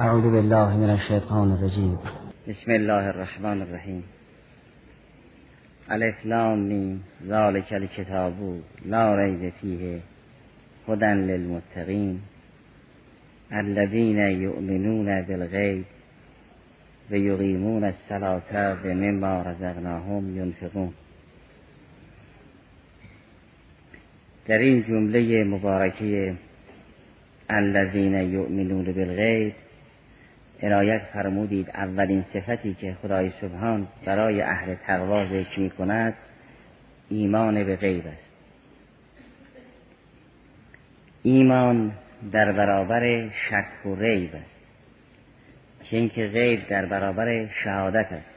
اعوذ بالله من الشیطان الرجیم. بسم الله الرحمن الرحیم. الف لام میم ذالک الکتاب لا ریب فیه هدى للمتقین الذين يؤمنون بالغیب و یقیمون الصلاة و مما رزقناهم ينفقون در این جمله مبارکه الذين يؤمنون بالغیب عنایت فرمودید اولین صفتی که خدای سبحان برای اهل تقوا ذکر می کند ایمان به غیب است. ایمان در برابر شک و ریب است. اینکه غیب در برابر شهادت است.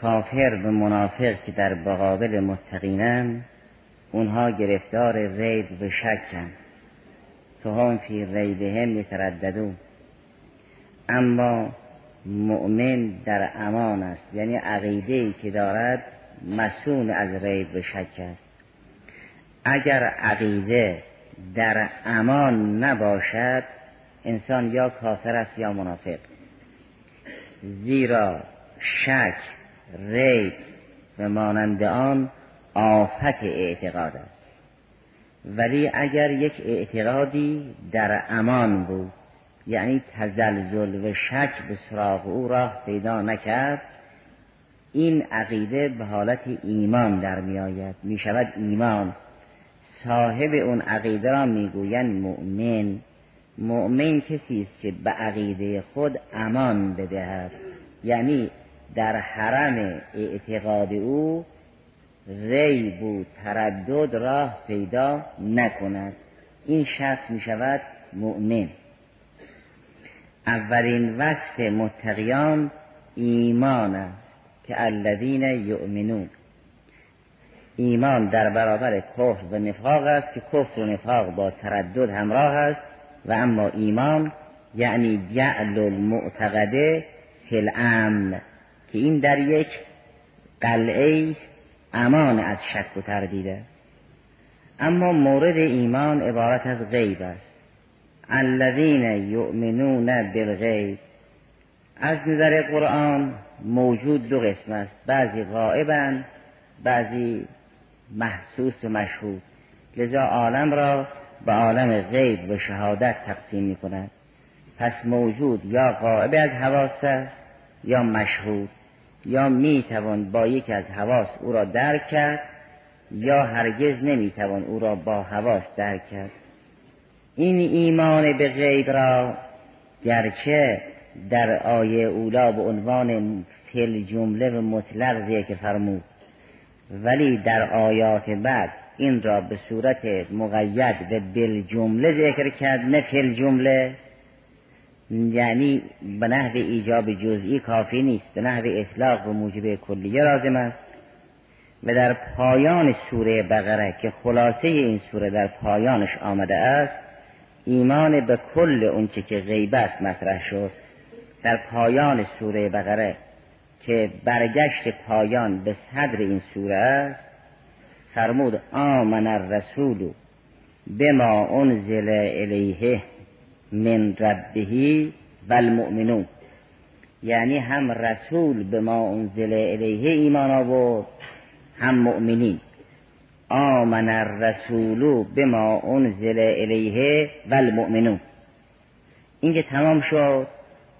کافر و منافق که در مقابل متقینن اونها گرفتار ریب و شکن. تو هم فی ریبهم یترددون اما مؤمن در امان است. یعنی عقیده ای که دارد مسون از ریب و شک است. اگر عقیده در امان نباشد انسان یا کافر است یا منافق. زیرا شک ریب و مانند آن آفت اعتقاد است. ولی اگر یک اعتقادی در امان بود یعنی تزلزل و شک به سراغ او راه پیدا نکرد این عقیده به حالت ایمان در می آید. می شود ایمان. صاحب اون عقیده را می‌گویند مؤمن. مؤمن کسی است که به عقیده خود امان بدهد. یعنی در حرم اعتقاد او ریب و تردد راه پیدا نکند. این شخص می شود مؤمن. اولین وصف متقیان ایمان است که الذین یؤمنون. ایمان در برابر کفر و نفاق است که کفر و نفاق با تردد همراه است و اما ایمان یعنی جعل المعتقده فی که این در یک قلعه امان از شک و تردید است. اما مورد ایمان عبارت از غیب است. الذین یؤمنون بالغیب. از نظر قرآن موجود دو قسم است. بعضی غائبند بعضی محسوس و مشهود. لذا عالم را به عالم غیب و شهادت تقسیم می کند پس موجود یا غائب از حواس است یا مشهود. یا می توان با یک از حواس او را درک کرد یا هرگز نمی توان او را با حواس درک کرد. این ایمان به غیب را گرچه در آیه اولا به عنوان فل جمله و مطلق ذکر فرمود. ولی در آیات بعد این را به صورت مقید و بل جمله ذکر کرد نه فل جمله. یعنی به نحو ایجاب جزئی کافی نیست به نحو اطلاق و موجب کلیه لازم است. و در پایان سوره بقره که خلاصه این سوره در پایانش آمده است ایمان به کل اونچه که غیب است مطرح شد در پایان سوره بقره که برگشت پایان به صدر این سوره است فرمود آمن الرسول بما انزل الیه من ربه و المؤمنون یعنی هم رسول به ما انزل الیه ایمان آورد هم مؤمنین. آمن الرسول بما انزل الیه و المؤمنون. این که تمام شد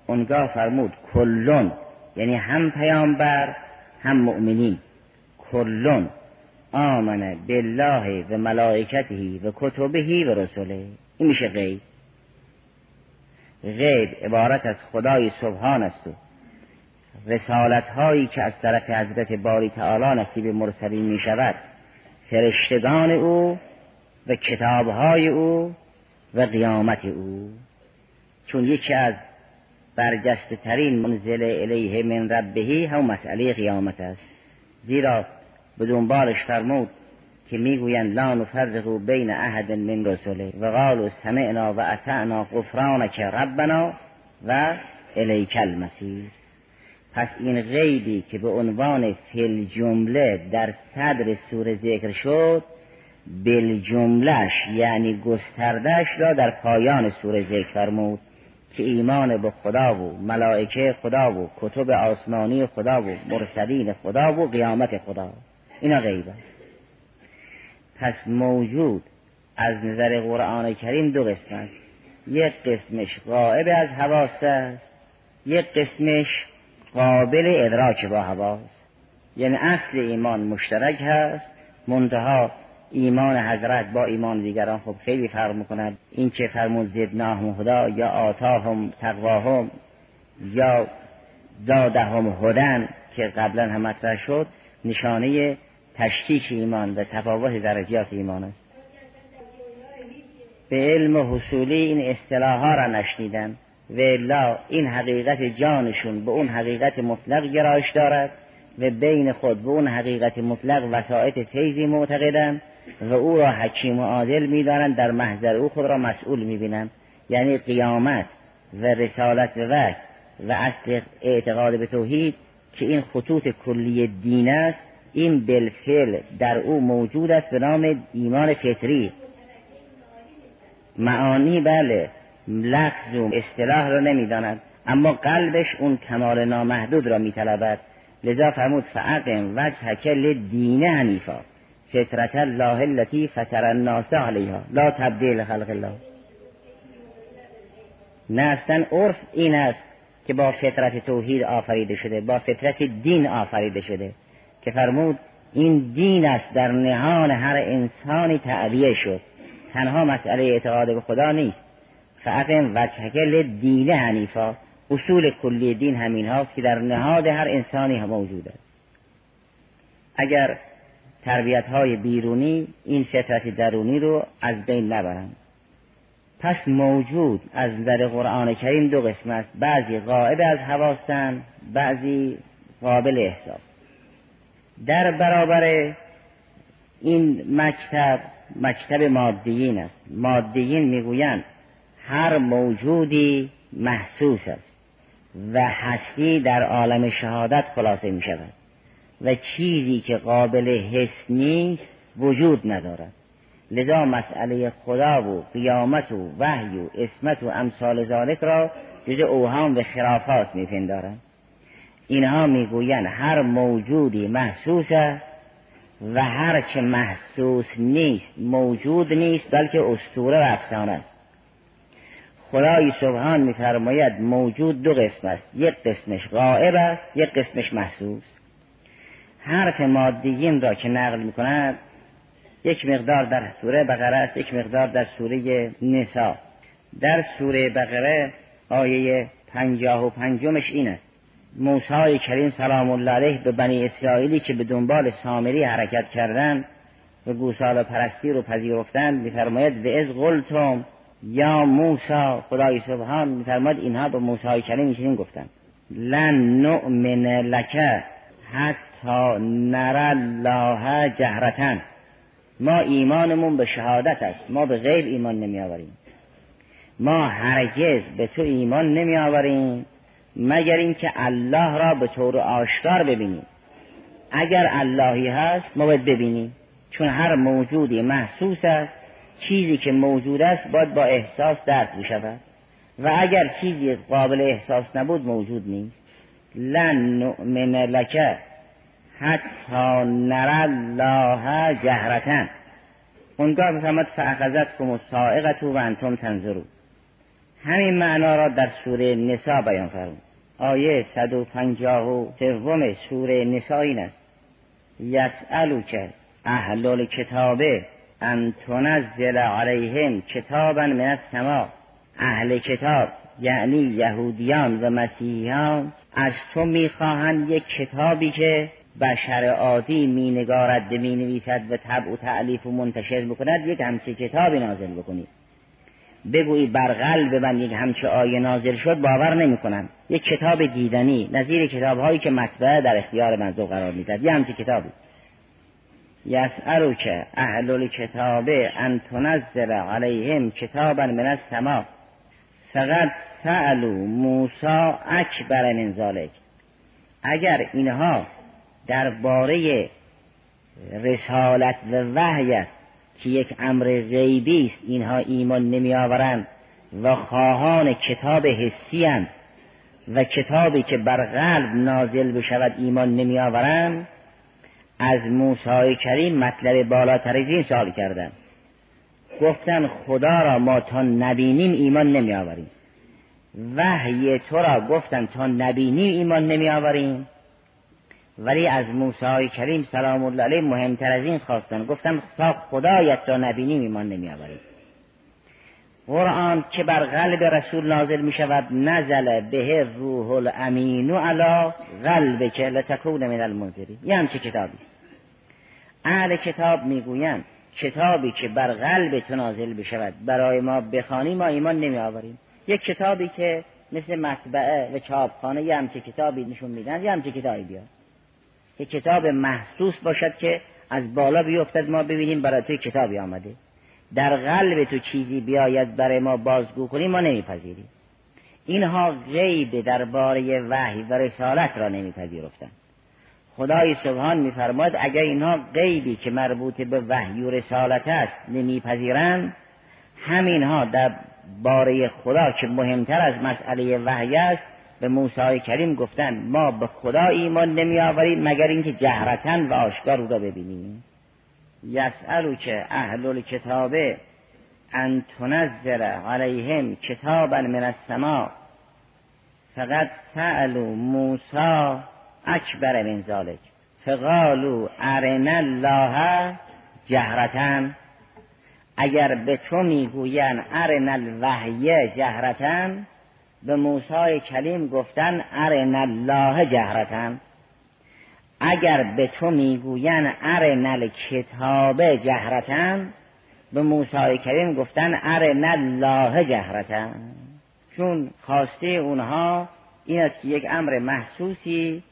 اونگاه فرمود کلون یعنی هم پیامبر هم مؤمنین. کلون. آمن بالله و ملائکته و کتبه و رسوله این میشه غیب. غیب عبارت از خدای سبحان است و رسالت هایی که از طرف حضرت باری تعالی نصیب مرسلین می شود فرشتگان او و کتابهای او و قیامت او. چون یکی از برجسته ترین منزل الیه من ربهی هم مسئله قیامت است. زیرا به دنبالش فرمود که می‌گویند لا نفرق بین احد من رسوله و قالوا سمعنا و اطعنا غفرانک ربنا و الیک المسیر پس این غیبی که به عنوان فل جمله در صدر سوره ذکر شد بل جملش یعنی گستردش را در پایان سوره ذکر فرمود که ایمان به خدا و ملائکه خدا و کتب آسمانی خدا و مرسلین خدا و قیامت خدا. اینا غیب است. پس موجود از نظر قرآن کریم دو قسم است. یک قسمش غائب از حواس است یک قسمش قابل ادراک با حواس. یعنی اصل ایمان مشترک هست. منتها ایمان حضرت با ایمان دیگران خب خیلی فرق می‌کند. این که فرمود زدناهم خدا یا آتاهم تقواهم یا زادهم هدن که قبلا هم مطرح شد نشانه تشکیک ایمان و تفاوت درجات ایمان است. به علم حصولی این اصطلاح ها را نشنیدن و لا این حقیقت جانشون به اون حقیقت مطلق گرایش دارد و بین خود به اون حقیقت مطلق وسایط فیضی معتقدن و او را حکیم و عادل می‌دانند در محضر او خود را مسئول می‌بینند. یعنی قیامت و رسالت و وقت و اصل اعتقاد به توحید که این خطوط کلی دین است این بالفعل در او موجود است به نام ایمان فطری. معانی بله. لفظ و اصطلاح را نمی‌داند اما قلبش اون کمال نامحدود را میطلبد. لذا فرمود فعقم وجه کل دین حنیفا. فطرت الله التي فطر الناس علیها. لا تبدیل خلق الله. نه اصلا عرف این است که با فطرت توحید آفریده شده با فطرت دین آفریده شده. که فرمود این دین است در نهان هر انسانی تعبیه شد. تنها مسئله اعتقاد به خدا نیست. فعقم وجهکل دین حنیفا. اصول کلی دین همین هاست که در نهاد هر انسانی هم موجود است. اگر تربیت های بیرونی این فطرت درونی رو از بین نبرند. پس موجود از نظر قرآن کریم دو قسم است. بعضی غائب از حواسن بعضی قابل احساس. در برابر این مکتب مکتب مادیین است. مادیین می‌گویند هر موجودی محسوس است و هستی در عالم شهادت خلاصه می شود و چیزی که قابل حس نیست وجود ندارد. لذا مسئله خدا و قیامت و وحی و اسمت و امثال ذالک را جز اوهام و خرافات میپندارند اینها می‌گویند هر موجودی محسوس است و هر چه محسوس نیست موجود نیست بلکه استوره و افسانه است. خدای سبحان میفرماید موجود دو قسم است. یک قسمش غائب است یک قسمش محسوس. حرف مادیین را که نقل می‌کند یک مقدار در سوره بقره است یک مقدار در سوره نسا. در سوره بقره آیه پنجاه و پنجمش این است. موسی کریم سلام الله علیه به بنی اسرائیلی که به دنبال سامری حرکت کردند و گوساله پرستی رو پذیرفتند میفرماید و از قلتم یا موسی خدای سبحان میفرماید اینها به موسی کریم چنین گفتند. لن نؤمن لک حتی نر الله جهرتن. ما ایمانمون به شهادت است. ما به غیر ایمان نمی آوریم ما هرگز به تو ایمان نمی آوریم مگر اینکه الله را به طور آشکار ببینیم. اگر اللهی هست ما باید ببینیم چون هر موجودی محسوس است. چیزی که موجود است باید با احساس درک بشود و اگر چیزی قابل احساس نبود موجود نیست. لن نؤمن لک حتی نر الله جهرتن. اونگاه بفرماد فاخذت کم سائقت و انتم تنظرون. همین معنا را در سوره نسا بیان فرمود. آیه 150 سوم سوره نسا این است. یسالو که اهل الکتابه ان تنزل علیهم کتابا من السما اهل کتاب یعنی یهودیان و مسیحیان از تو می‌خواهند یک کتابی که بشر عادی می نگارد می نویسد و طبع و تعلیف و منتشر بکند یک همچه کتابی نازل بکنید. بگویی بر قلب من یک همچه آیه نازل شد باور نمی‌کنم. یک کتاب دیدنی نظیر کتاب هایی که مطبعه در اختیار منظور قرار می‌داد یه همچه کتابی. یسعرو که اهل الکتاب ان تنزل علیهم کتابا من السما. فقط سألو موسا اکبر من ذالک اگر اینها درباره رسالت و وحیت که یک امر غیبی است اینها ایمان نمی آورند و خواهان کتاب حسی و کتابی که بر قلب نازل بشود ایمان نمی آورند از موسی کریم مطلب بالاتر از این سال کردن. گفتن خدا را ما تا نبینیم ایمان نمی آوریم. وحی تو را گفتن تا نبینیم ایمان نمی آوریم. ولی از موسی کریم سلام الله علیه مهمتر از این خواستن. گفتن تا خدایت را نبینیم ایمان نمی آوریم. قرآن که بر قلب رسول نازل می شود نزل به روح الامین علا قلب که لتکون من المنذری یه همچه کتابی اهل کتاب می‌گویند کتابی که بر قلب نازل بشود برای ما بخوانی ما ایمان نمی آوریم یک کتابی که مثل مطبعه و چاپخانه یه همچه کتابی نشون میدن یه همچه کتابی بیاد. یک کتاب محسوس باشد که از بالا بیفتد ما ببینیم برای توی کتابی آمده. در قلب تو چیزی بیاید برای ما بازگو کنیم ما نمیپذیریم. اینها غیب درباره وحی و رسالت را نمیپذیرفتند. خدای سبحان میفرماد اگر اینها غیبی که مربوط به وحی و رسالت است نمیپذیرند همینها در باره خدا که مهمتر از مسئله وحی است به موسی کریم گفتن ما به خدا ایمان نمی آوریم مگر اینکه جهرتن و آشکار او را ببینیم؟ یسألو که اهل الکتاب ان تنزل علیهم کتابا من السماء فقط سألو موسی اکبر من ذالک فقالو ارنا الله جهرتن. اگر به تو می‌گوین ارنا الوحی جهرتن به موسی کلیم گفتن ارنا الله جهرتن. اگر به تو می‌گوین ارنا کتاب جهرتن به موسی کریم گفتن ارنا الله جهرتن. چون خواسته اونها این است که یک امر محسوسی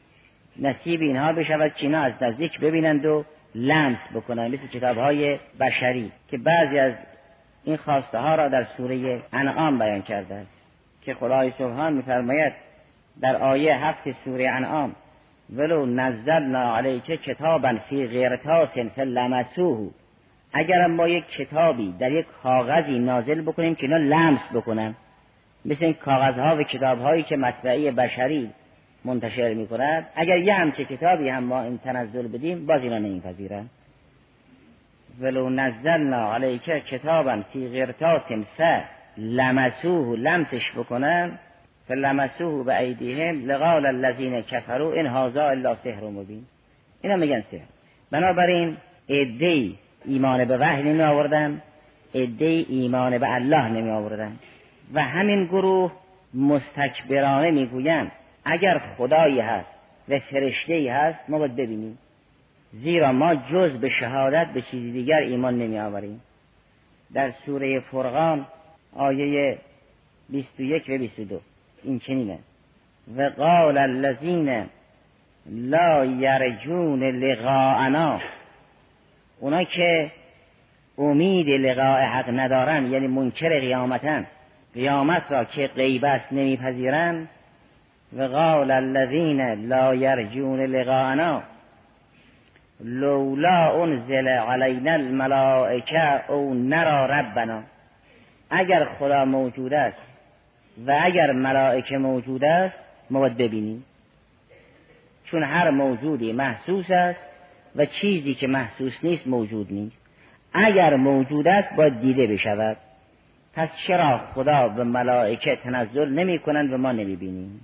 نصیب اینها بشود که اینا از نزدیک ببینند و لمس بکنند مثل کتاب های بشری که بعضی از این خواسته ها را در سوره انعام بیان کرده است. که خدای سبحان میفرماید در آیه هفت سوره انعام ولو نزلنا علیک کتابا فی غیرتاس فلمسوه. اگر ما یک کتابی در یک کاغذی نازل بکنیم که اینا لمس بکنن مثل این کاغذها و کتابهایی که مطبعی بشری منتشر می کند اگر یه همچه کتابی هم ما این تنزل بدیم باز اینا نمیپذیرن. ولو نزلنا علیک کتابا فی غیرتاس لمسوه لمسش بکنن فلمسوه به ایدیهم لقال الذین کفروا این هازا الا سحر مبین. اینا میگن سحر. بنابراین عده ایمان به وحی نمی آوردن عده ایمان به الله نمی آوردن و همین گروه مستکبرانه می‌گویند اگر خدایی هست و فرشته هست ما باید ببینیم. زیرا ما جز به شهادت به چیزی دیگر ایمان نمی آوریم در سوره فرقان آیه 21 و 22 این چنینه و قال الذین لا یرجون لقاءنا. اونا که امید لقاء حق ندارن یعنی منکر قیامتن. قیامت را که غیب است نمیپذیرن. و قال الذین لا یرجون لقاءنا لولا انزل علینا الملائکه او نرا ربنا. اگر خدا موجود است و اگر ملائکه موجود است ما باید ببینیم. چون هر موجودی محسوس است و چیزی که محسوس نیست موجود نیست. اگر موجود است باید دیده بشود. پس چرا خدا به ملائکه تنزل نمی کنند و ما نمی بینیم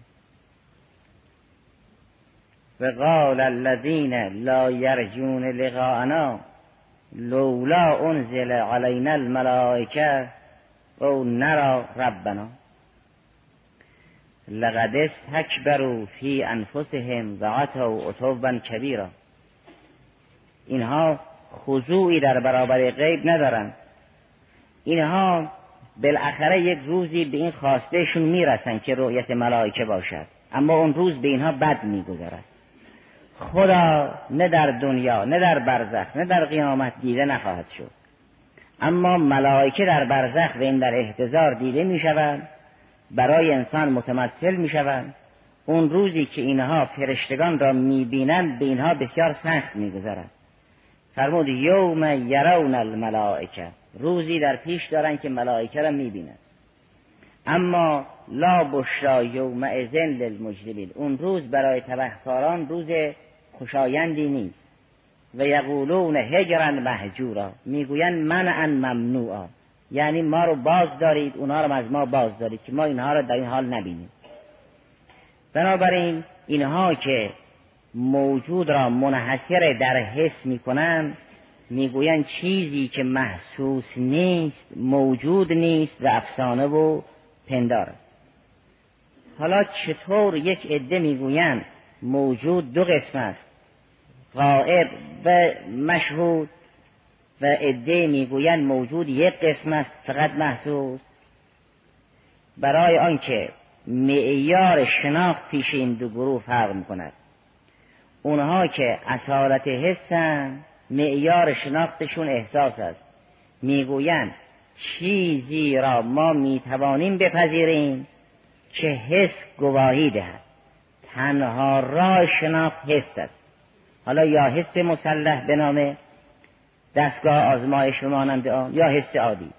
و قال الذین لا یرجون لقاءنا لولا انزل علینا الملائکه او نرا ربنا. لقد استکبروا فی انفسهم و عتوا عتوا کبیرا. اینها خضوعی در برابر غیب ندارن. اینها بالاخره یک روزی به این خواستهشون می‌رسن که رؤیت ملائکه باشد. اما اون روز به اینها بد میگذرد. خدا نه در دنیا نه در برزخ نه در قیامت دیده نخواهد شد. اما ملائکه در برزخ و این در احتضار دیده می شود برای انسان متمثل می شود اون روزی که اینها فرشتگان را می بینند به اینها بسیار سخت می گذرد. فرمود یوم یرون الملائکه. روزی در پیش دارند که ملائکه را می بینند. اما لا بشرا یوم ازن للمجرمین. اون روز برای تبهکاران روز خوشایندی نیست. و یقولون هجرن محجورا می‌گویند من ان ممنوعا. یعنی ما رو باز دارید اونها رو از ما باز دارید که ما اینها رو در این حال نبینیم. بنابراین اینها که موجود را منحصر در حس می‌کنند می‌گویند چیزی که محسوس نیست موجود نیست و افسانه و پندار است. حالا چطور یک عده می‌گویند موجود دو قسم است. غائب و مشهود و عده می‌گویند موجود یک قسم است فقط محسوس. برای آنکه معیار شناخت پیش این دو گروه فرق می‌کند. اونها که اصالت حسن معیار شناختشون احساس است. می‌گویند چیزی را ما می‌توانیم بپذیریم که حس گواهی دهد. تنها راه شناخت حس است. حالا یا حس مسلح به نام دستگاه آزمایش مانند آن یا حس عادی.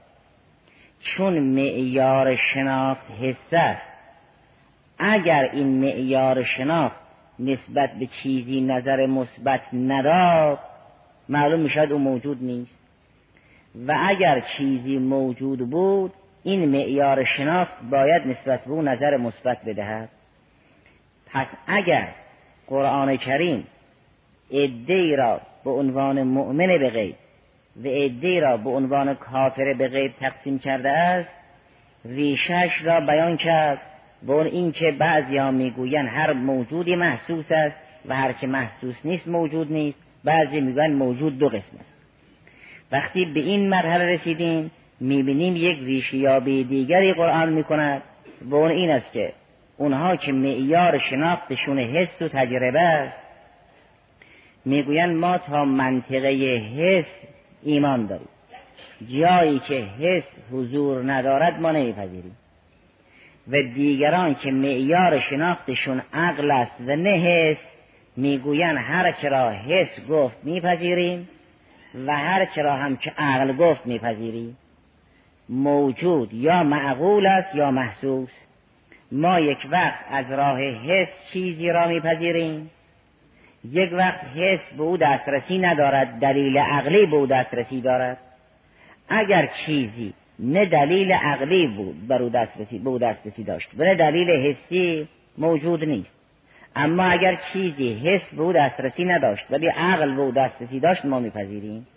چون معیار شناخت حس است اگر این معیار شناخت نسبت به چیزی نظر مثبت نداد معلوم می‌شد او موجود نیست. و اگر چیزی موجود بود این معیار شناخت باید نسبت به او نظر مثبت بدهد. پس اگر قرآن کریم عده را به عنوان مؤمن به غیب و عده را به عنوان کافر به غیب تقسیم کرده است ریشش را بیان کرد و اون که بعضی ها می‌گویند هر موجودی محسوس است و هر که محسوس نیست موجود نیست. بعضی می‌گویند موجود دو قسم است. وقتی به این مرحله رسیدیم می‌بینیم یک ریشیابی دیگری قرآن می‌کند. و اون این است که اونها که معیار شناختشون حس و تجربه است می‌گویند ما تا منطقه حس ایمان داریم. جایی که حس حضور ندارد ما نمیپذیریم. و دیگران که معیار شناختشون عقل است و نه حس می‌گویند هر چرا حس گفت میپذیریم و هر چرا هم که عقل گفت میپذیریم. موجود یا معقول است یا محسوس. ما یک وقت از راه حس چیزی را میپذیریم. یک وقت حس به او دسترسی ندارد دلیل عقلی به او دسترسی دارد. اگر چیزی نه دلیل عقلی بود بر او دسترسی به او دسترسی داشت و نه دلیل حسی موجود نیست. اما اگر چیزی حس به او دسترسی نداشت ولی عقل به او دسترسی داشت ما میپذیریم.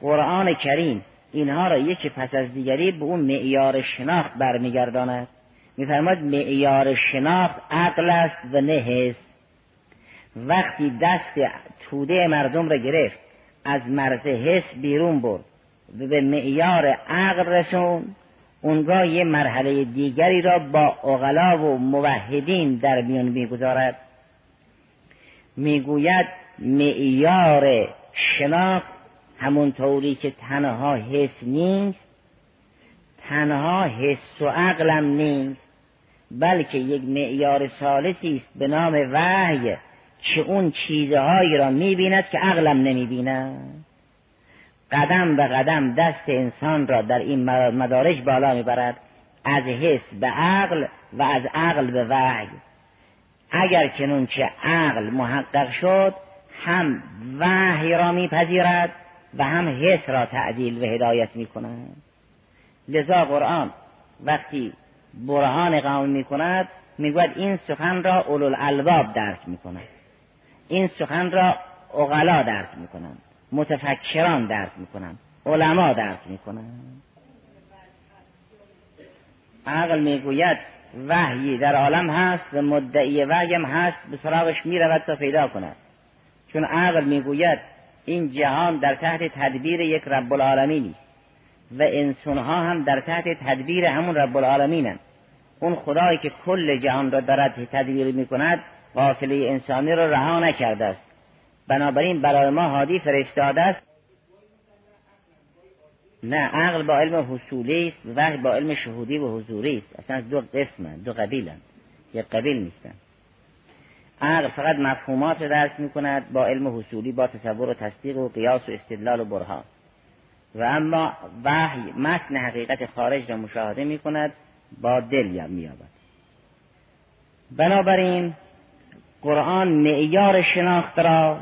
قرآن کریم اینها را یکی پس از دیگری به اون معیار شناخت برمیگرداند. میفرماد معیار شناخت عقل است و نه حس. وقتی دست توده مردم را گرفت از مرز حس بیرون برد و به معیار عقل رسون اونگاه یه مرحله دیگری را با اغلا و موحدین در میان می‌گذارد. می‌گوید معیار شناخت همون طوری که تنها حس نیست تنها حس و عقلم نیست. بلکه یک معیار ثالثی است به نام وحی که اون چیزهایی را می‌بیند که عقلم نمی‌بیند. قدم به قدم دست انسان را در این مدارج بالا می‌برد. از حس به عقل و از عقل به وحی. اگر چنون که عقل محقق شد هم وحی را میپذیرد و هم حس را تعدیل و هدایت می‌کند. لذا قرآن وقتی برهان قوم می‌کند می‌گوید این سخن را اولو الالباب درک می‌کند این سخن را اغلا درک می‌کنند. متفکران درک می‌کنند. علما درک می‌کنند. عقل می‌گوید وحیی در عالم هست و مدعی وحی هست به سراغش می‌رود تا پیدا کند. چون عقل می‌گوید این جهان در تحت تدبیر یک رب العالمین است. و انسانها هم در تحت تدبیر همون رب العالمین اون خدایی که کل جهان را دارد تدبیر می‌کند قافله انسانی را رها نکرده است. بنابراین برای ما هادی فرستاده است. نه عقل با علم حصولی است و با علم شهودی و حضوری است. اصلا دو قسمه دو قبیلن یک قبیل نیستن. عقل فقط مفهومات رو درک می کند با علم حصولی با تصور و تصدیق و قیاس و استدلال و برهان. و اما وحی متن حقیقت خارج را مشاهده می کند با دل مییابد. بنابراین قرآن معیار شناخت را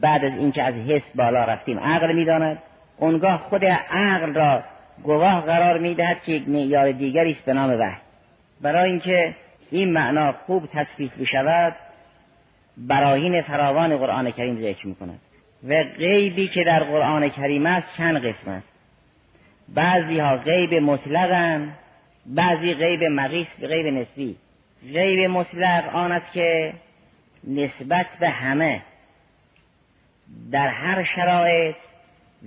بعد از اینکه از حس بالا رفتیم عقل می‌داند. اونگاه خود عقل را گواه قرار می‌دهد که یک معیار دیگری است به نام وحی. برای اینکه این معنا خوب تصفیح بشود براهین فراوان قرآن کریم ذکر می‌کند. و غیبی که در قرآن کریم است چند قسم است. بعضی ها غیب مطلقن بعضی غیب مقیس به غیب نسبی. غیب مطلق آن است که نسبت به همه در هر شرایط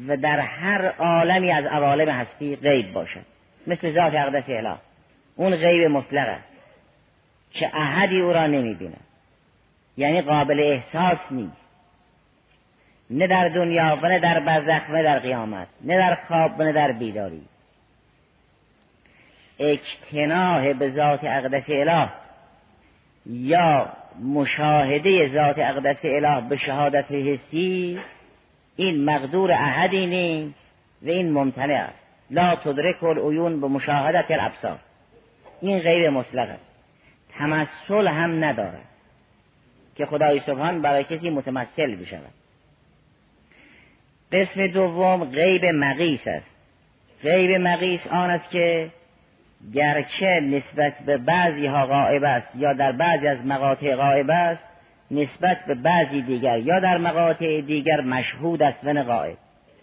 و در هر عالمی از عوالم هستی غیب باشد. مثل ذات اقدس اله. اون غیب مطلق است که احدی او را نمی بیند یعنی قابل احساس نیست. نه در دنیا و نه در برزخ و نه در قیامت نه در خواب و نه در بیداری. اجتناح به ذات اقدس اله یا مشاهده ذات اقدس اله به شهادت حسی این مقدور احدی نیست و این ممتنع است. لا تدرک العیون به مشاهدت الابصار. این غیر مطلق است. تمثل هم ندارد که خدای سبحان برای کسی متمثل بشود. قسم دوم غیب مقیس است. غیب مقیس آن است که گرچه نسبت به بعضی ها غائب است یا در بعضی از مقاطع غائب است نسبت به بعضی دیگر یا در مقاطع دیگر مشهود است و غائب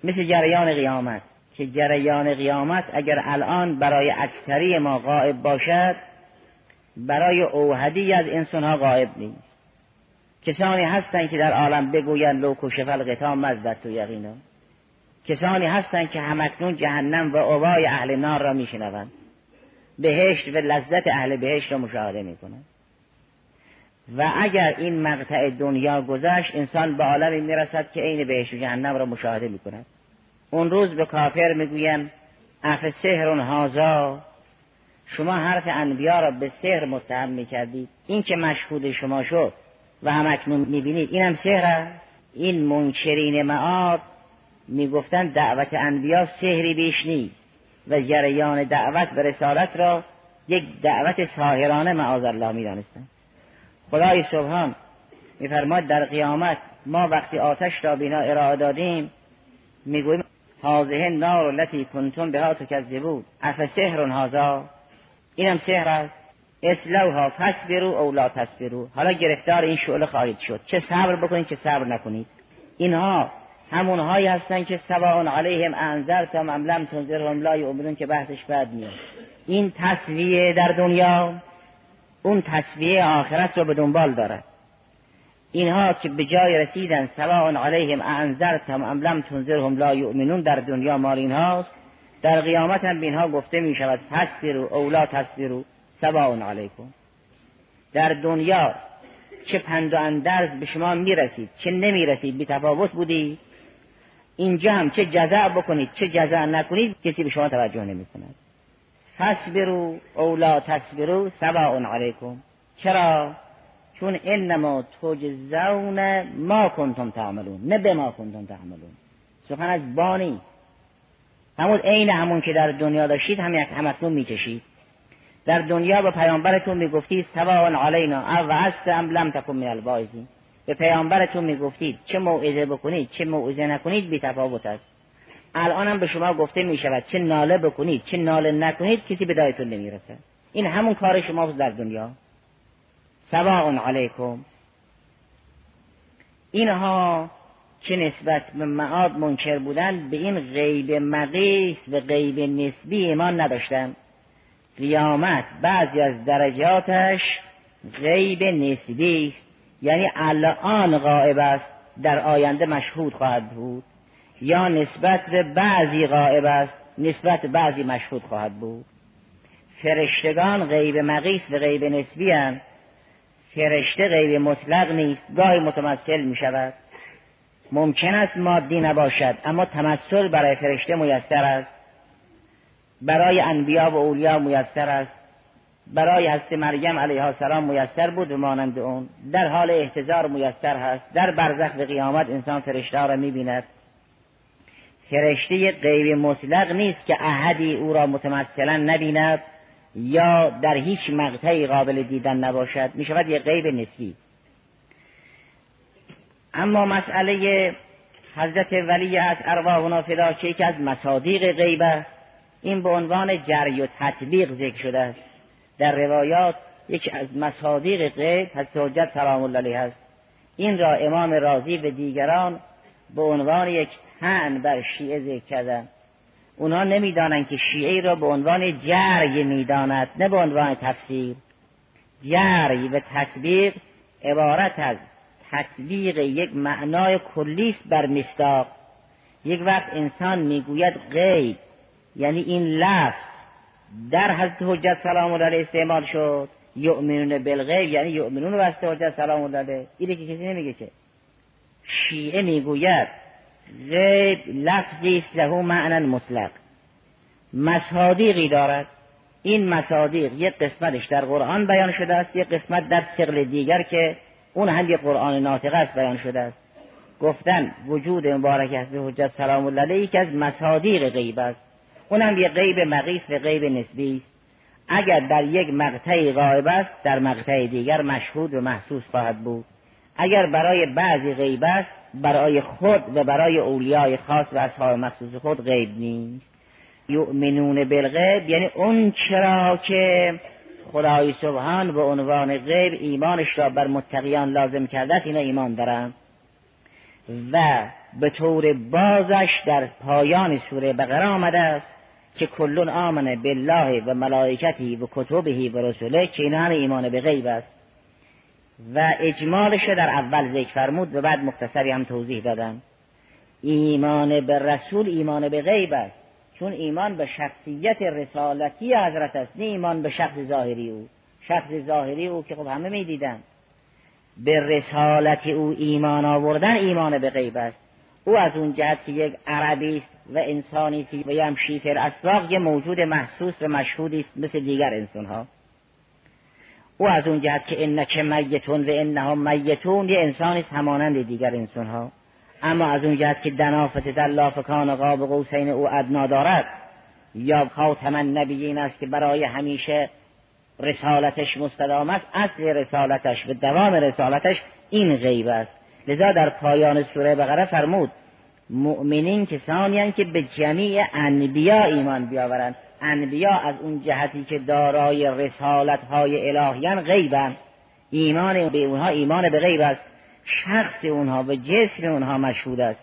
مثل جریان قیامت که جریان قیامت اگر الان برای اکثری ما غائب باشد برای اوهدی از انسان ها غائب نیست. کسانی هستند که در عالم بگویند لو کشف القتام مزدت تو یقینا کسانی هستند که همکنون جهنم و اوای اهل نار را میشنوند. بهشت و لذت اهل بهشت را مشاهده می‌کنند. و اگر این مقطع دنیا گذشت انسان به عالمی می‌رسد که عین بهشت و جهنم را مشاهده می‌کند. اون روز به کافر می‌گویم اف سحر هازا شما حرف انبیا را به سحر متهم می‌کردید. این که مشهود شما شد و هم اکنون می‌بینید. اینم سحر است. این منکرین معاد می‌گفتند دعوت انبیا سحری بیش نیست و جریان دعوت به رسالت را یک دعوت ساهرانه معاذ الله می‌دانستند. خدای سبحان میفرماد در قیامت ما وقتی آتش را بینا ارائه دادیم می‌گوییم هازه نار التي کنتم بها تکذبون. اف سحر هذا. اینم سحر است. اسلوها فصبرو او لا تصبرو حالا گرفتار این شعله خواهید شد. چه صبر بکنید چه صبر نکنید. اینها همونهایی هستند که سواء علیهم انذرتم ام لم تنذرهم لا یؤمنون که بحثش بعد میاد. این تصویه در دنیا اون تصویه آخرت رو به دنبال دارد. اینها که به جای رسیدن سواء علیهم انذرتم ام لم تنذرهم لا یؤمنون در دنیا مال اینهاست. در قیامت هم به اینها گفته می شود تصبرو او لا تصبرو سواء علیکم. در دنیا چه پند و اندرز به شما می‌رسید چه نمی‌رسید بی تفاوت بودی؟ اینجا هم چه جزع بکنید چه جزع نکنید کسی به شما توجه نمی کند تصبرو او لا تصبرو سواء علیکم. چرا؟ چون انما تجزون ما کنتم تعملون نه به ما کنتم تعملون. سخن از بانی. همون عین همون که در دنیا داشتید هم یک همکنون می‌کشید در دنیا به پیامبرتون می‌گفتید سواء علینا او وعست ام لم تکن من البایزین به پیامبرتون می‌گفتید چه موعظه بکنید چه موعظه نکنید بی تفاوت است. الان هم به شما گفته می شود چه ناله بکنید چه ناله نکنید کسی به دایتون نمی‌رسه. این همون کار شما در دنیا. سواء علیکم. اینها که نسبت به معاد منکر بودن به این غیب مقیس و غیب نسبی ایمان نداشتن. قیامت بعضی از درجاتش غیب نسبی است. یعنی الان غائب است در آینده مشهود خواهد بود. یا نسبت به بعضی غائب است نسبت به بعضی مشهود خواهد بود. فرشتگان غیب مقیس و غیب نسبی هم فرشته غیب مطلق نیست گاهی متمثل می شود. ممکن است مادی نباشد اما تمثل برای فرشته میسر است. برای انبیا و اولیا میسر است. برای هست مریم علیه السلام میسر بود و مانند اون. در حال احتضار میسر هست. در برزخ و قیامت انسان فرشته را می‌بیند. فرشته غیب مطلق نیست که احدی او را متمثلا نبیند یا در هیچ مقطعی قابل دیدن نباشد. می شود یک غیب نسبی. اما مسئله حضرت ولی از ارواحنا فدا که یکی از مصادیق غیب است. این به عنوان جری و تطبیق ذکر شده است. در روایات یکی از مصادیق غیب حضرت حجت سلام الله علیه است. این را امام رازی و دیگران به عنوان یک تن بر شیعه ذکر کردن. اونها نمی‌دانند که شیعه را به عنوان جری می‌داند نه به عنوان تفسیر. جری و تطبیق عبارت از تطبیق یک معنای کلیست بر مستاق یک وقت انسان می‌گوید غیب. یعنی این لفظ در حضرت حجت سلام الله علیه استعمال شد. یؤمنون بالغیب یعنی یؤمنون واسطه حجت سلام الله علیه. اینه که کسی نمیگه که. شیعه می‌گوید غیب لفظی است له معنا مطلق. مصادیقی دارد. این مصادیق یک قسمتش در قرآن بیان شده است یک قسمت در سقل دیگر که اون هم یک قرآن ناطق است بیان شده است. گفتن وجود مبارک از حجت سلام الله علیه یکی از مصادیق غیب است. اونم یک غیب مقیس و غیب نسبی است. اگر در یک مقطعی غایب است در مقطع دیگر مشهود و محسوس خواهد بود. اگر برای بعضی غیب است برای خود و برای اولیای خاص و اصحاب مخصوص خود غیب نیست. یؤمنون بالغیب یعنی اون چرا که خدای سبحان به عنوان غیب ایمانش را بر متقیان لازم کرده است اینا ایمان دارن. و به طور بازش در پایان سوره بقره آمده است. که کلون آمنه بالله و ملائکتی و کتبهی و رسوله که اینا همه ایمان به غیب است. و اجمالش در اول ذکر فرمود و بعد مختصری هم توضیح دادن. ایمان به رسول ایمان به غیب است. چون ایمان به شخصیت رسالتی حضرت است نه ایمان به شخص ظاهری او. شخص ظاهری او که خب همه می‌دیدن. به رسالت او ایمان آوردن ایمان به غیب است. او از اون جهت که یک عربی است و انسانی و یمشی فی الاسواق یه موجود محسوس و مشهودی است مثل دیگر انسان ها او از اون جهت که انک میتون و انها میتون یه انسانی است همانند دیگر انسان ها اما از اون جهت که دنافت در لافکان قاب قوسین او ادنا دارد یا خاتم النبیین است که برای همیشه رسالتش مستدام است اصل رسالتش و دوام رسالتش این غیب است. لذا در پایان سوره بقره فرمود مؤمنین کسانی که به جمیع انبیا ایمان بیاورند. انبیا از اون جهتی که دارای رسالت های الهیان غیبند ایمان به اونها ایمان به غیب است. شخص اونها و جسم اونها مشهود است.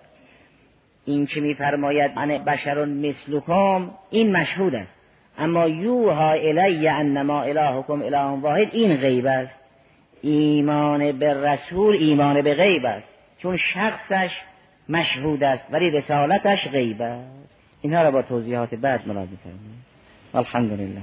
این که میفرماید؟ من بشر مثلکم این مشهود است. اما یوها الی انما الهکم اله واحد این غیب است. ایمان به رسول ایمان به غیب است. چون شخصش مشهود است ولی رسالتش غیب است. اینها را با توضیحات بعد ملاحظه فرمایید الحمدلله